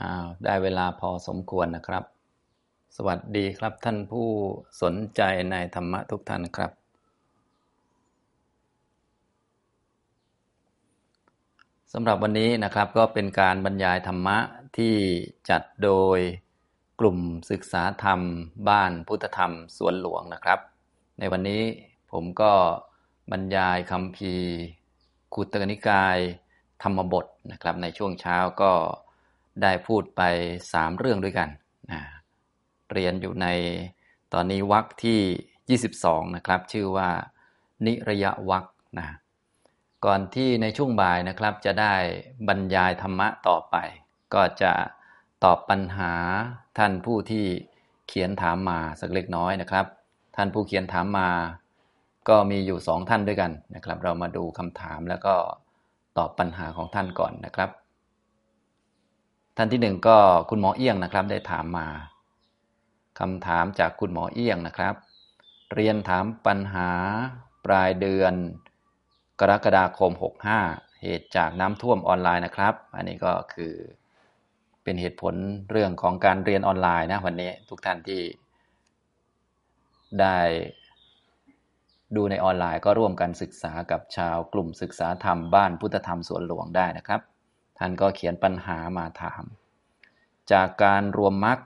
อ้าวได้เวลาพอสมควรนะครับ สวัสดีครับท่านผู้สนใจในธรรมะทุกท่านครับ สำหรับวันนี้นะครับก็เป็นการบรรยายธรรมะที่จัดโดยกลุ่มศึกษาธรรมบ้านพุทธธรรมสวนหลวงนะครับ ในวันนี้ผมก็บรรยายคำพีคุตกนิกายธรรมบทนะครับ ในช่วงเช้าก็ ได้พูดไปสามเรื่องด้วยกันนะเรียนอยู่ในตอนนี้วักที่ 22 นะครับ ชื่อว่า นิระยะวักนะก่อนที่ในช่วงบ่ายนะครับ จะได้บรรยายธรรมะต่อไป ก็จะตอบปัญหาท่านผู้ที่เขียนถามมาสักเล็กน้อยนะครับ ท่านผู้เขียนถามมา ก็มีอยู่สองท่านด้วยกันนะครับ เรามาดูคำถามแล้วก็ตอบปัญหาของท่านก่อนนะครับ ท่านที่หนึ่งก็คุณหมอเอี้ยงนะครับ ได้ถามมาคำถามจากคุณหมอเอี้ยงนะครับ เรียนถามปัญหาปลายเดือน กรกฎาคม 65 เหตุจากน้ำท่วมออนไลน์นะครับ อันนี้ก็คือเป็นเหตุผลเรื่องของการเรียนออนไลน์นะวันนี้ทุกท่านที่ได้ดูในออนไลน์ก็ร่วมกันศึกษากับชาวกลุ่มศึกษาธรรมบ้านพุทธธรรมสวนหลวงได้นะครับ ท่านก็เขียนปัญหามาถาม จากการรวมมรรค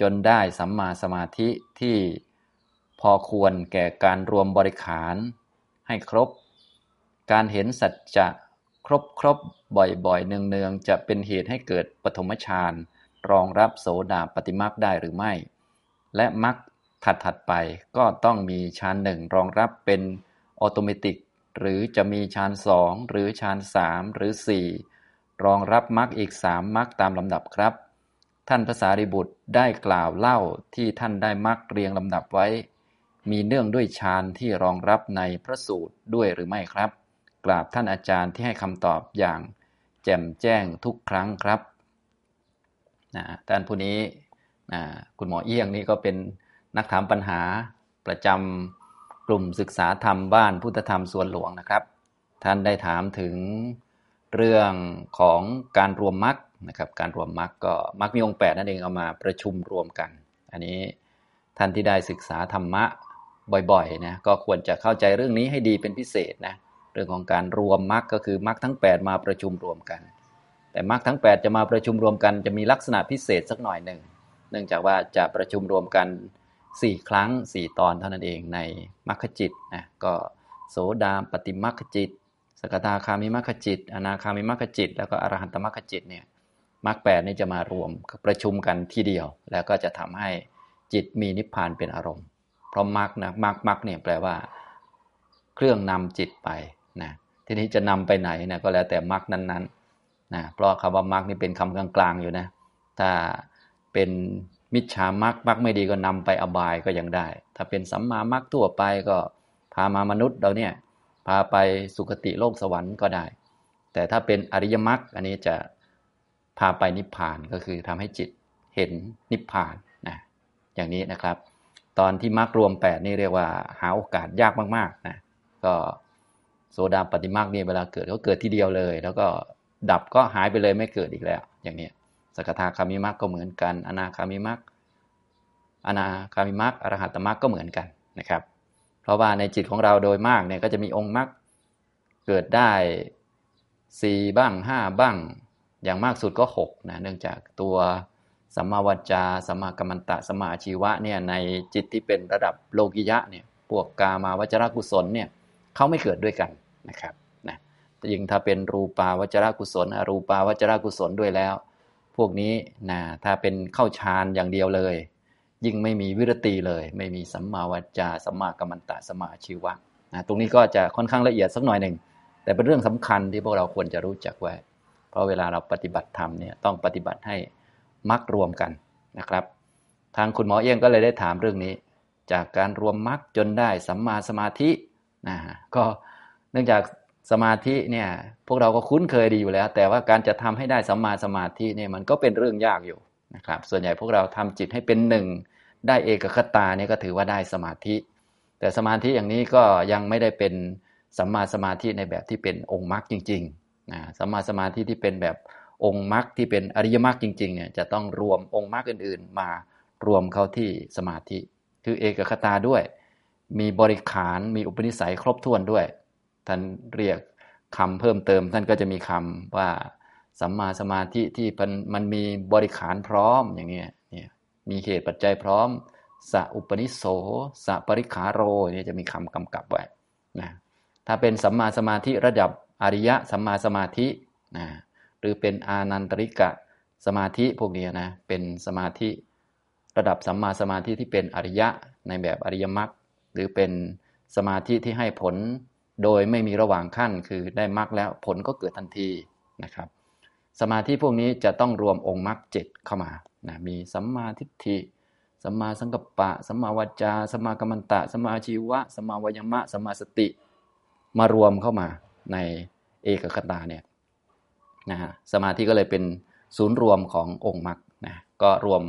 จนได้สัมมาสมาธิที่พอควรแก่การรวมบริขารให้ครบ การเห็นสัจจะครบครบบ่อยๆ เนืองๆ จะเป็นเหตุให้เกิดปฐมฌานรองรับโสดาปฏิมักได้หรือไม่ และมักถัดๆไปก็ต้องมีฌานหนึ่งรองรับเป็นออโตเมติก หรือจะมีฌานสองหรือฌานสามหรือสี่ รองรับมักอีกสามมักตามลำดับครับ ท่านภาษาริบุตรได้กล่าวเล่าที่ท่านได้มักเรียงลำดับไว้ มีเนื่องด้วยฌานที่รองรับในพระสูตรด้วยหรือไม่ครับ กราบท่านอาจารย์ที่ให้คำตอบอย่างแจ่มแจ้งทุกครั้งครับนะท่านผู้นี้นะคุณหมอเอี้ยงนี่ก็เป็นนักถามปัญหาประจำกลุ่มศึกษาธรรมบ้านพุทธธรรมสวนหลวงนะครับ ท่านได้ถามถึง เรื่องของการรวมมรรคนะครับการรวมมรรคก็มรรคมีองค์แปดนั่นเองเอามาประชุมรวมกัน อันนี้ท่านที่ได้ศึกษาธรรมะบ่อยๆนะก็ควรจะเข้าใจเรื่องนี้ให้ดีเป็นพิเศษนะเรื่องของการรวมมรรคก็คือมรรคทั้ง 8 มาประชุมรวมกัน แต่มรรคทั้ง 8 จะมาประชุมรวมกัน จะมีลักษณะพิเศษสักหน่อยหนึ่งเนื่องจากว่าจะประชุมรวมกันสี่ครั้งสี่ตอนเท่านั้นเองในมรรคจิตนะก็โสดาปฏิมรรคจิต สกทาคามิมรรคจิต อนาคามิมรรคจิต แล้วก็อรหันตมรรคจิตเนี่ยมรคแปดนี่จะมารวมประชุมกันทีเดียว แล้วก็จะทำให้จิตมีนิพพานเป็นอารมณ์ เพราะมรคนะมรคมรคเนี่ยแปลว่า เครื่องนำจิตไปนะทีนี้จะนำไปไหนนะก็แล้วแต่มรคนั้นๆนะเพราะคำว่ามรคนี่เป็นคำกลางๆอยู่นะ ถ้าเป็นมิจฉามรคมรคไม่ดีก็นำไปอบายก็ยังได้ ถ้าเป็นสัมมามรรคทั่วไปก็พามามนุษย์เราเนี่ย พาไปสุคติโลกสวรรค์ก็ได้ แต่ถ้าเป็นอริยมรรคอันนี้จะพาไปนิพพานก็คือทำให้จิตเห็นนิพพานนะอย่างนี้นะครับ ตอนที่มรรครวม 8 นี่เรียกว่าหาโอกาสยากมากๆนะก็โซดาปฏิมรรคนี่เวลาเกิดก็เกิดทีเดียวเลย แล้วก็ดับก็หายไปเลยไม่เกิดอีกแล้ว อย่างนี้สกทาคามิมักก็เหมือนกัน อนาคามิมักอนาคามิมักอรหัตมักก็เหมือนกันนะครับ เพราะว่าในจิตของเราโดยมากเนี่ยก็จะมีองค์มักเกิดได้สี่บ้างห้าบ้าง อย่างมากสุดก็หกนะเนื่องจากตัวสัมมาวจาสัมมากัมมันตะสัมมาชีวะเนี่ยในจิตที่เป็นระดับโลกิยะเนี่ยพวกกามาวจรกุศลเนี่ยเขาไม่เกิดด้วยกันนะครับนะยิ่งถ้าเป็นรูปาวจรกุศลอรูปาวจรกุศลด้วยแล้ว พวกนี้นะถ้าเป็นเข้าฌานอย่างเดียวเลย ยิ่งไม่มีวิรติเลย ไม่มีสัมมาวจาสัมมากัมมันตะสัมมาชีวะนะตรงนี้ก็จะค่อนข้างละเอียดสักหน่อยหนึ่งแต่เป็นเรื่องสำคัญที่พวกเราควรจะรู้จักไว้ เพราะเวลาเราปฏิบัติธรรมเนี่ยต้องปฏิบัติให้มักรวมกันนะครับ ทางคุณหมอเอี้ยงก็เลยได้ถามเรื่องนี้ จากการรวมมักจนได้สัมมาสมาธินะก็เนื่องจากสมาธิเนี่ยพวกเราก็คุ้นเคยดีอยู่แล้ว แต่ว่าการจะทำให้ได้สัมมาสมาธิเนี่ยมันก็เป็นเรื่องยากอยู่นะครับ ส่วนใหญ่พวกเราทำจิตให้เป็นหนึ่ง ได้เอกคตาเนี่ยก็ถือว่าได้สมาธิ แต่สมาธิอย่างนี้ก็ยังไม่ได้เป็นสัมมาสมาธิในแบบที่เป็นองค์มรรคจริงๆนะสัมมาสมาธิที่เป็นแบบองค์มรรคที่เป็นอริยมรรคจริงๆเนี่ยจะต้องรวมองค์มรรคอื่น ๆ มารวมเข้าที่สมาธิ คือเอกคตาด้วย มีบริขารมีอุปนิสัยครบถ้วนด้วย ท่านเรียกคำเพิ่มเติม ท่านก็จะมีคำว่าสัมมาสมาธิที่มันมีบริขารพร้อมอย่างนี้เนี่ย มีเหตุปัจจัยพร้อมสัอุปนิโสสัปริขาโรนี่ยจะมีคำกำกับไว้นะถ้าเป็นสัมมาสมาธิระดับอริยะสัมมาสมาธินะหรือเป็นอานันตริกะสมาธิพวกนี้นะเป็นสมาธิระดับสัมมาสมาธิที่เป็นอริยะในแบบอริยมรรคหรือเป็นสมาธิที่ให้ผลโดยไม่มีระหว่างขั้นคือได้มรรคแล้วผลก็เกิดทันทีนะครับ สมาธิพวกนี้จะต้องรวมองค์มรรคเจ็ดเข้ามานะมีสัมมาทิฏฐิ สัมมาสังกัปปะ สัมมาวาจา สัมมากัมมันตะ สัมมาชีวะ สัมมาวายมะ สัมมาสติ มารวมเข้ามาในเอกคตาเนี่ยนะฮะสมาธิก็เลยเป็นศูนย์รวมขององค์มรรคนะก็รวม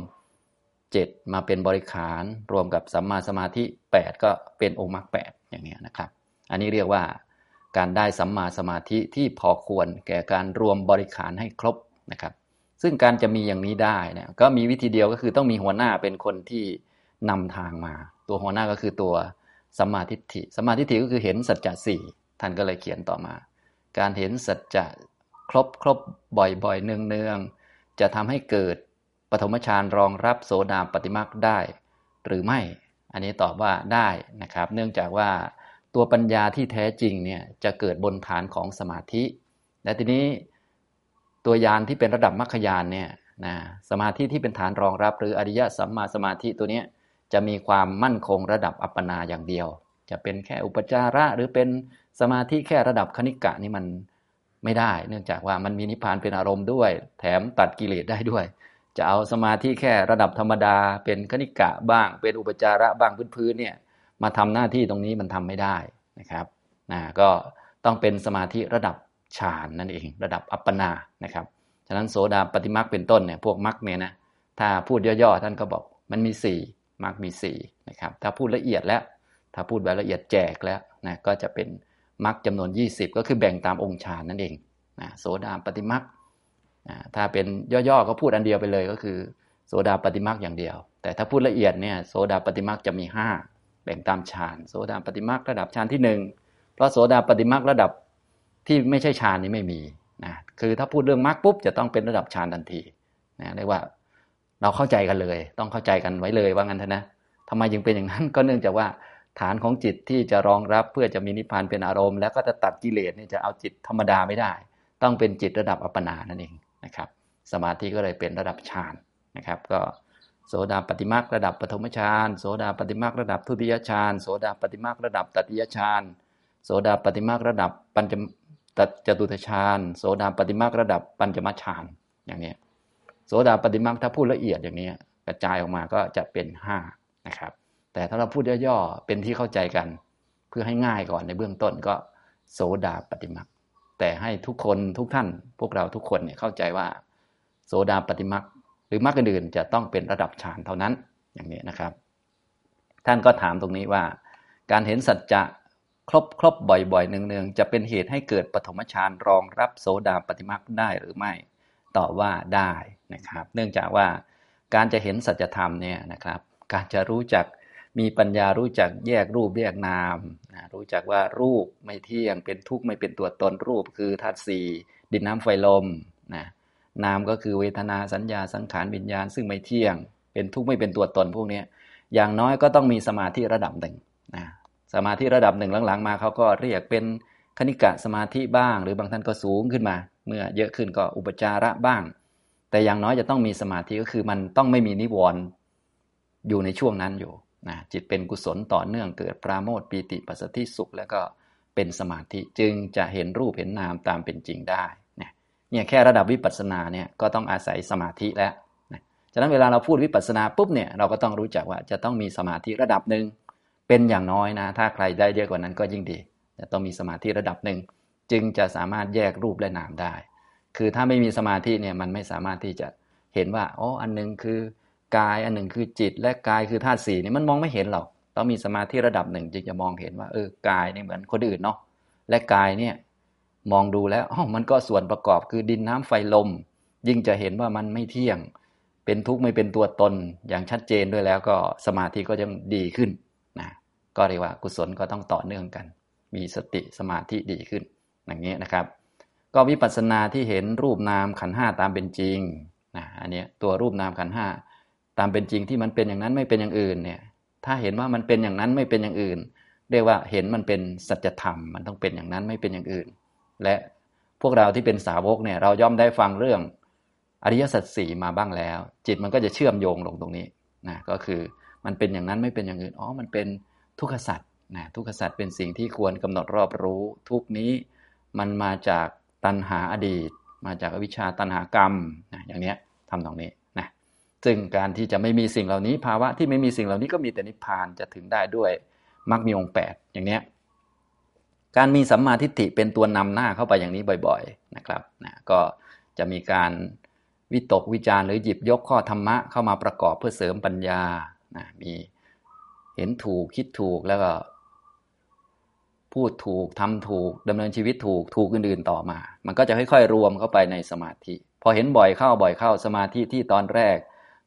เจ็ดมาเป็นบริขาร รวมกับสัมมาสมาธิ 8 ก็เป็นองค์มรรคแอย่างนี้นะครับ อันนี้เรียกว่า การได้สัมมาสมาธิที่พอควรแก่การรวมบริขารให้ครบนะครับ ซึ่งการจะมีอย่างนี้ได้นี่ยก็มีวิธีเดียวก็คือต้องมีหัวหน้าเป็นคนที่นำทางมา ตัวหัวหน้าก็คือตัวสัมมาทิฏฐิสัมมาทิฏฐิก็คือเห็นสัจจะสี่ท่านก็เลยเขียนต่อมา การเห็นสัจจะครบครบบ่อยๆเนืองๆจะทำให้เกิดปฐมฌานรองรับโสดาปฏิมาคได้ หรือไม่ อันนี้ตอบว่าได้นะครับ เนื่องจากว่า ตัวปัญญาที่แท้จริงเนี่ยจะเกิดบนฐานของสมาธิ และทีนี้ตัวยานที่เป็นระดับมรรคยานเนี่ยนะสมาธิที่เป็นฐานรองรับ หรืออริยสัมมาสมาธิตัวนี้จะมีความมั่นคงระดับอัปปนาอย่างเดียว จะเป็นแค่อุปจาระหรือเป็นสมาธิแค่ระดับคณิกะนี่มันไม่ได้ เนื่องจากว่ามันมีนิพพานเป็นอารมณ์ด้วย แถมตัดกิเลสได้ด้วย จะเอาสมาธิแค่ระดับธรรมดา เป็นคณิกะบ้าง เป็นอุปจาระบ้างพื้นๆเนี่ย มาทำหน้าที่ตรงนี้มันทำไม่ได้นะครับนะก็ต้องเป็นสมาธิระดับฌานนั่นเอง ระดับอัปปนานะครับฉะนั้นโสดาปฏิมักเป็นต้นเนี่ยพวกมักเนี่ยนะถ้าพูดย่อๆท่านก็บอกมันมีสี่มักมีสี่นะครับถ้าพูดละเอียดแล้ว ถ้าพูดแบบละเอียดแจกแล้วนะก็จะเป็นมักจำนวน 20 ก็คือแบ่งตามองค์ฌานนั่นเองนะโสดาปฏิมักนะถ้าเป็นย่อๆก็พูดอันเดียวไปเลยก็คือ โสดาปฏิมักอย่างเดียว แต่ถ้าพูดละเอียดเนี่ยโสดาปฏิมักจะมี 5 แบ่งตามฌานโสดาปฏิมาคระดับฌานที่หนึ่งเพราะโสดาปฏิมาคระดับที่ไม่ใช่ฌานนี้ไม่มีนะคือถ้าพูดเรื่องมรรคปุ๊บจะต้องเป็นระดับฌานทันทีนะเรียกว่าเราเข้าใจกันเลย ต้องเข้าใจกันไว้เลยว่างั้นเถอะนะทำไมยังเป็นอย่างนั้นก็เนื่องจากว่าฐานของจิตที่จะรองรับเพื่อจะมีนิพพานเป็นอารมณ์ แล้วก็จะตัดกิเลสนี่จะเอาจิตธรรมดาไม่ได้ ต้องเป็นจิตระดับอัปปนานั่นเองนะครับ สมาธิก็เลยเป็นระดับฌานนะครับ ก็ โสดาปฏิมาคระดับปฐมฌานโสดาปฏิมาคระดับทุติยฌานโสดาปฏิมาคระดับตติยฌานโสดาปฏิมาคระดับปัญจตจตุตฌานโสดาปฏิมาคระดับปัญจมฌานอย่างนี้โสดาปฏิมาคถ้าพูดละเอียดอย่างนี้กระจายออกมาก็จะเป็น5นะครับแต่ถ้าเราพูดย่อๆเป็นที่เข้าใจกัน เพื่อให้ง่ายก่อนในเบื้องต้นก็โสดาปฏิมาคแต่ให้ทุกคนทุกท่าน พวกเราทุกคนเนี่ยเข้าใจว่า โสดาปฏิมาค หรือมรรคอื่นจะต้องเป็นระดับฌานเท่านั้นอย่างนี้นะครับ ท่านก็ถามตรงนี้ว่า การเห็นสัจจะครบครบบ่อยๆเนืองๆจะเป็นเหตุให้เกิดปฐมฌานรองรับโสดาปฏิมาคได้หรือไม่ตอบว่าได้นะครับ เนื่องจากว่าการจะเห็นสัจธรรมเนี่ยนะครับ การจะรู้จักมีปัญญารู้จักแยกรูปแยกนามนะรู้จักว่ารูปไม่เที่ยงเป็นทุกข์ไม่เป็นตัวตนรูปคือธาตุสี่ดินน้ำไฟลมนะ นามก็คือเวทนาสัญญาสังขารวิญญาณ ซึ่งไม่เที่ยง เป็นทุกข์ไม่เป็นตัวตนพวกนี้อย่างน้อยก็ต้องมีสมาธิระดับหนึ่งนะสมาธิระดับหนึ่งหลังๆ มาเขาก็เรียกเป็นคณิกะสมาธิบ้าง หรือบางท่านก็สูงขึ้นมา เมื่อเยอะขึ้นก็อุปจาระบ้าง แต่อย่างน้อยจะต้องมีสมาธิก็คือมันต้องไม่มีนิวรณ์อยู่ในช่วงนั้นอยู่นะจิตเป็นกุศลต่อเนื่องเกิดปราโมทปีติปัสสติสุข แล้วก็เป็นสมาธิจึงจะเห็นรูปเห็นนามตามเป็นจริงได้ เนี่ยแค่ระดับวิปัสสนาเนี่ยก็ต้องอาศัยสมาธิแล้วนะฉะนั้นเวลาเราพูดวิปัสสนาปุ๊บเนี่ยเราก็ต้องรู้จักว่าจะต้องมีสมาธิระดับหนึ่งเป็นอย่างน้อยนะ ถ้าใครได้เยอะกว่านั้นก็ยิ่งดีจะต้องมีสมาธิระดับหนึ่งจึงจะสามารถแยกรูปและนามได้ คือถ้าไม่มีสมาธิเนี่ยมันไม่สามารถที่จะเห็นว่าอ๋ออันหนึ่งคือกายอันหนึ่งคือจิตและกายคือธาตุสี่นี่มันมองไม่เห็นหรอกต้องมีสมาธิระดับหนึ่งจึงจะมองเห็นว่าเออกายนี่เหมือนคนอื่นเนาะและกายเนี่ย มองดูแล้วอ๋อมันก็ส่วนประกอบคือดินน้ำไฟลม ยิ่งจะเห็นว่ามันไม่เที่ยง เป็นทุกข์ไม่เป็นตัวตนอย่างชัดเจนด้วยแล้วก็สมาธิก็จะดีขึ้นนะก็เรียกว่ากุศลก็ต้องต่อเนื่องกัน มีสติสมาธิดีขึ้น อย่างนี้นะครับ ก็วิปัสสนาที่เห็นรูปนามขันห้าตามเป็นจริงนะอันนี้ตัวรูปนามขันห้าตามเป็นจริงที่มันเป็นอย่างนั้นไม่เป็นอย่างอื่นเนี่ยถ้าเห็นว่ามันเป็นอย่างนั้นไม่เป็นอย่างอื่น เรียกว่าเห็นมันเป็นสัจธรรม มันต้องเป็นอย่างนั้นไม่เป็นอย่างอื่น และพวกเราที่เป็นสาวกเนี่ยเราย่อมได้ฟังเรื่องอริยสัจสี่มาบ้างแล้ว จิตมันก็จะเชื่อมโยงลงตรงนี้นะก็คือมันเป็นอย่างนั้นไม่เป็นอย่างอื่นอ๋อมันเป็นทุกขสัจนะทุกขสัจเป็นสิ่งที่ควรกำหนดรอบรู้ ทุกนี้มันมาจากตัณหาอดีต มาจากอวิชชาตัณหากรรมนะอย่างเนี้ยทำตรงนี้นะซึ่งการที่จะไม่มีสิ่งเหล่านี้ภาวะที่ไม่มีสิ่งเหล่านี้ก็มีแต่นิพพานจะถึงได้ด้วยมรรคมีองค์แปดอย่างเนี้ย การมีสัมมาทิฏฐิเป็นตัวนำหน้าเข้าไปอย่างนี้บ่อยๆนะครับนะก็จะมีการวิตกวิจารหรือหยิบยกข้อธรรมะเข้ามาประกอบเพื่อเสริมปัญญานะมีเห็นถูกคิดถูกแล้วก็ พูดถูกทำถูกดำเนินชีวิตถูกถูกอื่นๆต่อมา มันก็จะค่อยๆรวมเข้าไปในสมาธิ พอเห็นบ่อยเข้าบ่อยเข้าสมาธิที่ตอนแรก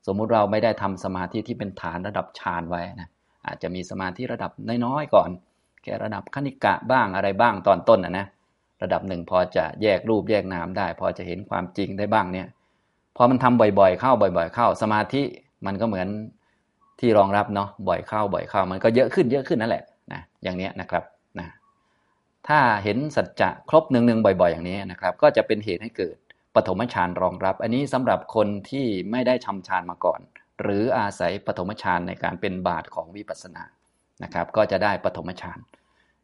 สมมุติเราไม่ได้ทำสมาธิที่เป็นฐานระดับฌานไว้นะอาจจะมีสมาธิระดับน้อยๆก่อน แค่ระดับคณิกะบ้างอะไรบ้างตอนต้นนะนะระดับหนึ่งพอจะแยกรูปแยกนามได้ พอจะเห็นความจริงได้บ้างเนี่ยพอมันทำบ่อยๆ เข้าบ่อย ๆ เข้า สมาธิมันก็เหมือนที่รองรับเนาะบ่อยเข้าบ่อยเข้า มันก็เยอะขึ้นเยอะขึ้นนั่นแหละนะอย่างนี้นะครับนะถ้าเห็นสัจจะครบหนึ่งๆบ่อยๆ อย่างนี้นะครับ ก็จะเป็นเหตุให้เกิดปฐมฌานรองรับ อันนี้สำหรับคนที่ไม่ได้ทำฌานมาก่อน หรืออาศัยปฐมฌานในการเป็นบาทของวิปัสสนา นะครับ ก็จะได้ปฐมฌาน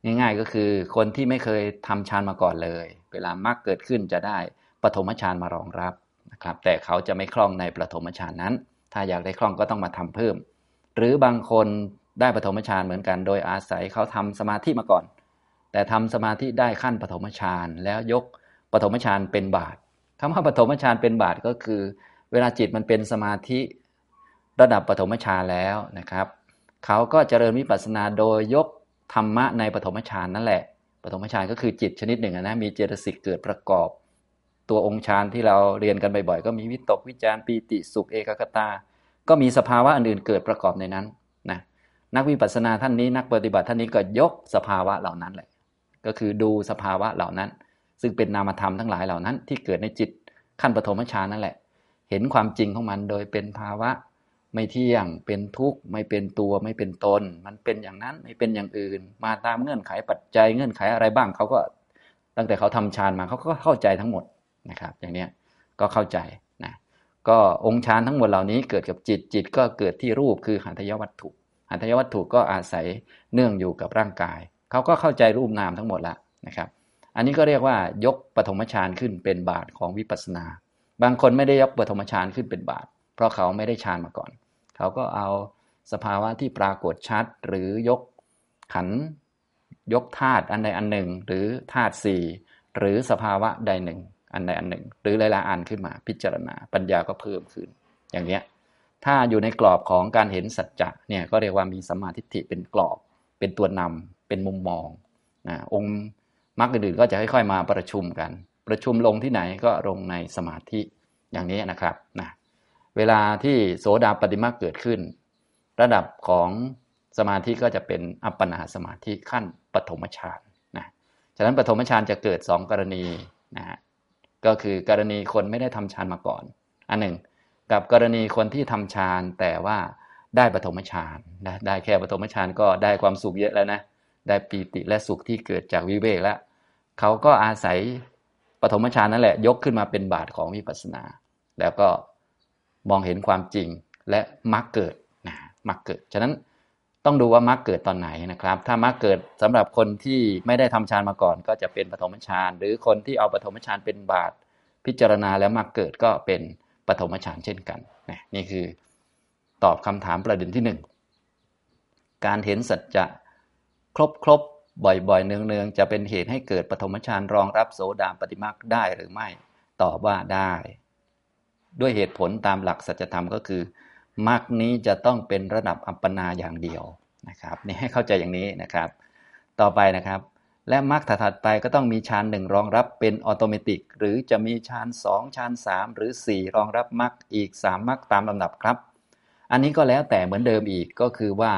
ง่ายๆก็คือคนที่ไม่เคยทำฌานมาก่อนเลย เวลามรรคเกิดขึ้นจะได้ปฐมฌานมารองรับนะครับ แต่เขาจะไม่คล่องในปฐมฌานนั้น ถ้าอยากได้คล่องก็ต้องมาทำเพิ่ม หรือบางคนได้ปฐมฌานเหมือนกันโดยอาศัยเขาทำสมาธิมาก่อน แต่ทำสมาธิได้ขั้นปฐมฌานแล้วยกปฐมฌานเป็นบาทคำว่าปฐมฌานเป็นบาทก็คือ เวลาจิตมันเป็นสมาธิระดับปฐมฌานแล้วนะครับ เขาก็เจริญวิปัสสนาโดยยกธรรมะในปฐมฌานนั่นแหละปฐมฌานก็คือจิตชนิดหนึ่งนะมีเจตสิกเกิดประกอบ ตัวองค์ฌานที่เราเรียนกันบ่อยๆ ก็มีวิตกวิจารปีติสุขเอกคตา ก็มีสภาวะอื่นๆเกิดประกอบในนั้นนะนักวิปัสสนาท่านนี้นักปฏิบัติท่านนี้ก็ยกสภาวะเหล่านั้นแหละก็คือดูสภาวะเหล่านั้น ซึ่งเป็นนามธรรมทั้งหลายเหล่านั้น ที่เกิดในจิตขั้นปฐมฌานนั่นแหละ เห็นความจริงของมันโดยเป็นภาวะ ไม่เที่ยง เป็นทุกข์ ไม่เป็นตัว ไม่เป็นตน มันเป็นอย่างนั้น ไม่เป็นอย่างอื่น มาตามเงื่อนไขปัจจัย เงื่อนไขอะไรบ้าง เขาก็ตั้งแต่เขาทำฌานมา เขาก็เข้าใจทั้งหมดนะครับ อย่างเนี้ยก็เข้าใจนะ ก็องค์ฌานทั้งหมดเหล่านี้เกิดกับจิต จิตก็เกิดที่รูปคือหันทยวัตถุ หันทยวัตถุก็อาศัยเนื่องอยู่กับร่างกาย เขาก็เข้าใจรูปนามทั้งหมดแล้วนะครับ อันนี้ก็เรียกว่ายกปฐมฌานขึ้นเป็นบาทของวิปัสสนา บางคนไม่ได้ยกปฐมฌานขึ้นเป็นบาท เพราะเขาไม่ได้ฌานมาก่อน เขาก็เอาสภาวะที่ปรากฏชัด หรือยกขันยกธาตุอันใดอันหนึ่ง หรือธาตุสี่หรือสภาวะใดหนึ่ง อันใดอันหนึ่ง หรือหลายๆอันขึ้นมาพิจารณา ปัญญาก็เพิ่มขึ้น อย่างเนี้ยถ้าอยู่ในกรอบของการเห็นสัจจะเนี่ยก็เรียกว่ามีสมาธิิเป็นกรอบ เป็นตัวนำเป็นมุมมองนะองค์มรรคอื่นๆก็จะค่อยๆมาประชุมกัน ประชุมลงที่ไหนก็ลงในสมาธิอย่างนี้นะครับนะ เวลาที่โสดาปฏิมาเกิดขึ้น ระดับของสมาธิก็จะเป็นอัปปนาสมาธิขั้นปฐมฌานนะฉะนั้นปฐมฌานจะเกิด2กรณีนะฮะก็คือกรณีคนไม่ได้ทำฌานมาก่อน อันหนึ่ง กับกรณีคนที่ทำฌานแต่ว่าได้ปฐมฌานนะได้แค่ปฐมฌานก็ได้ความสุขเยอะแล้วนะได้ปีติและสุขที่เกิดจากวิเวกแล้วเขาก็อาศัยปฐมฌานนั่นแหละ ยกขึ้นมาเป็นบาทของวิปัสสนา แล้วก็ มองเห็นความจริงและมรรคเกิดนะมรรคเกิด ฉะนั้นต้องดูว่ามรรคเกิดตอนไหนนะครับ ถ้ามรรคเกิดสำหรับคนที่ไม่ได้ทำฌานมาก่อน ก็จะเป็นปฐมฌานหรือคนที่เอาปฐมฌานเป็นบาทพิจารณาแล้วมรรคเกิดก็เป็นปฐมฌานเช่นกันนะนี่คือตอบคำถามประเด็นที่หนึ่งการเห็นสัจจะครบครบบ่อยๆ เนืองๆ จะเป็นเหตุให้เกิดปฐมฌานรองรับโสดาปฏิมาได้หรือไม่ ตอบว่าได้ ด้วยเหตุผลตามหลักสัจธรรมก็คือมรรคนี้จะต้องเป็นระดับอัปปนาอย่างเดียวนะครับนี่ให้เข้าใจอย่างนี้นะครับ ต่อไปนะครับ และมรรคถัดไปก็ต้องมีฌานหนึ่งรองรับเป็นออโตเมติก หรือจะมีฌานสองฌานสามหรือสี่รองรับมรรคอีกสามมรรคตามลำดับครับ อันนี้ก็แล้วแต่เหมือนเดิมอีกก็คือว่า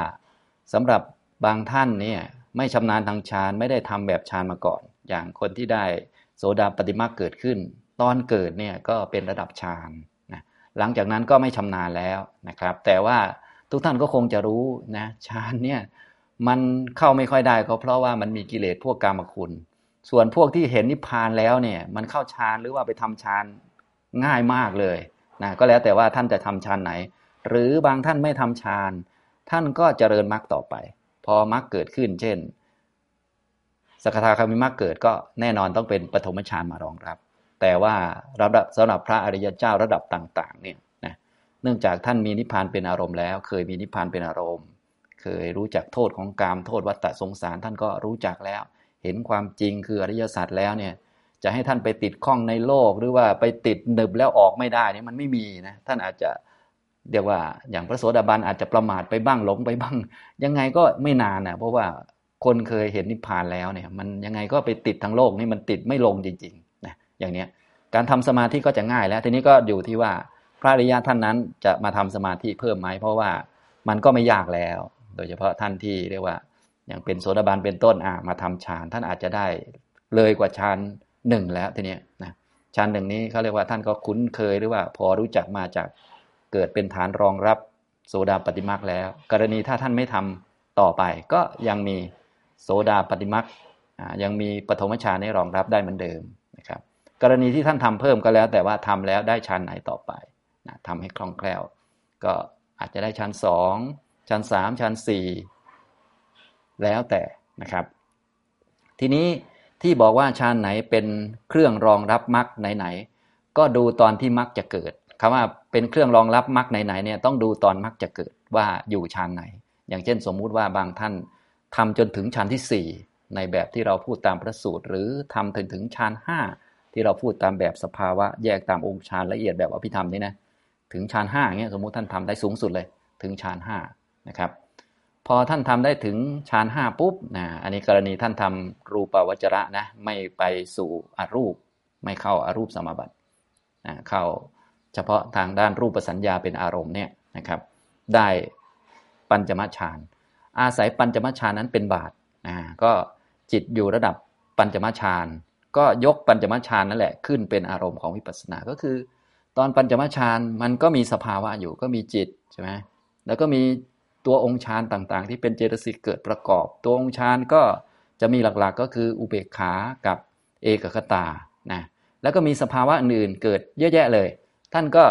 สำหรับบางท่านเนี่ยไม่ชำนาญทางฌานไม่ได้ทำแบบฌานมาก่อน อย่างคนที่ได้โสดาปฏิมาเกิดขึ้น ตอนเกิดเนี่ยก็เป็นระดับฌานนะหลังจากนั้นก็ไม่ชำนาญแล้วนะครับ แต่ว่าทุกท่านก็คงจะรู้นะฌานเนี่ยมันเข้าไม่ค่อยได้ก็เพราะว่ามันมีกิเลสพวกกามคุณ ส่วนพวกที่เห็นนิพพานแล้วเนี่ยมันเข้าฌานหรือว่าไปทำฌานง่ายมากเลยนะก็แล้วแต่ว่าท่านจะทำฌานไหน หรือบางท่านไม่ทำฌานท่านก็เจริญมรรคต่อไป พอมรรคเกิดขึ้น เช่นสกทาคามิมรรคเกิดก็แน่นอนต้องเป็นปฐมฌานมารองรับ แต่ว่าระดับสำหรับพระอริยเจ้าระดับต่าง ๆ เนี่ยนะเนื่องจากท่านมีนิพพานเป็นอารมณ์แล้ว เคยมีนิพพานเป็นอารมณ์ เคยรู้จักโทษของกามโทษวัฏฏะสงสาร ท่านก็รู้จักแล้ว เห็นความจริงคืออริยสัจแล้วเนี่ยจะให้ท่านไปติดข้องในโลกหรือว่าไปติดหนึบแล้วออกไม่ได้นี่มันไม่มีนะท่านอาจจะเรียกว่าอย่างพระโสดาบันอาจจะประมาทไปบ้างหลงไปบ้าง ยังไงก็ไม่นานนะเพราะว่าคนเคยเห็นนิพพานแล้วเนี่ย มันยังไงก็ไปติดทางโลกนี่มันติดไม่ลงจริง ๆ อย่างเนี้ยการทำสมาธิก็จะง่ายแล้ว ทีนี้ก็อยู่ที่ว่าพระอริยะท่านนั้นจะมาทำสมาธิเพิ่มไหมเพราะว่ามันก็ไม่ยากแล้ว โดยเฉพาะท่านที่เรียกว่า อย่างเป็นโสดาบันเป็นต้นอ่ามาทำฌานท่านอาจจะได้เลยกว่าฌานหนึ่งแล้วทีนี้นะฌานหนึ่งนี้เขาเรียกว่าท่านก็คุ้นเคยหรือว่า พอรู้จักมาจากเกิดเป็นฐานรองรับโสดาปฏิมาคแล้ว กรณีถ้าท่านไม่ทำต่อไป ก็ยังมีโสดาปฏิมักยังมีปฐมฌานให้รองรับได้เหมือนเดิมนะครับ กรณีที่ท่านทำเพิ่มก็แล้ว แต่ว่าทำแล้วได้ฌานไหนต่อไปนะทำให้คล่องแคล่ว ก็อาจจะได้ฌานสองฌานสามฌานสี่แล้วแต่นะครับ ทีนี้ที่บอกว่าฌานไหนเป็นเครื่องรองรับมรรคไหนๆก็ดูตอนที่มรรคจะเกิดคำว่าเป็นเครื่องรองรับมรรคไหนๆเนี่ยต้องดูตอนมรรคจะเกิดว่าอยู่ฌานไหน อย่างเช่นสมมุติว่าบางท่านทำจนถึงฌานที่ 4 ในแบบที่เราพูดตามพระสูตร หรือทำถึงถึงฌานห้า ที่เราพูดตามแบบสภาวะแยกตามองค์ฌานละเอียดแบบอภิธรรมนี่นะถึงฌานห้าเงี้ยสมมุติท่านทำได้สูงสุดเลยถึงฌานห้านะครับพอท่านทำได้ถึงฌานห้าปุ๊บนะอันนี้กรณีท่านทำรูปวัจระนะไม่ไปสู่อรูป ไม่เข้าอารูปสมาบัตินะเข้าเฉพาะทางด้านรูปสัญญาเป็นอารมณ์เนี่ยนะครับได้ปัญจมฌานอาศัยปัญจมฌานนั้นเป็นบาทนะก็จิตอยู่ระดับปัญจมฌาน ก็ยกปัญจมฌานนั่นแหละขึ้นเป็นอารมณ์ของวิปัสสนา ก็คือ ตอนปัญจมฌานมันก็มีสภาวะอยู่ก็มีจิตใช่ไหมแล้วก็มีตัวองค์ฌานต่างๆ ที่เป็นเจตสิกเกิดประกอบ ตัวองค์ฌานก็จะมีหลักๆก็คืออุเบกขากับเอกคตานะแล้วก็มีสภาวะอื่นเกิดเยอะแยะเลย ท่านก็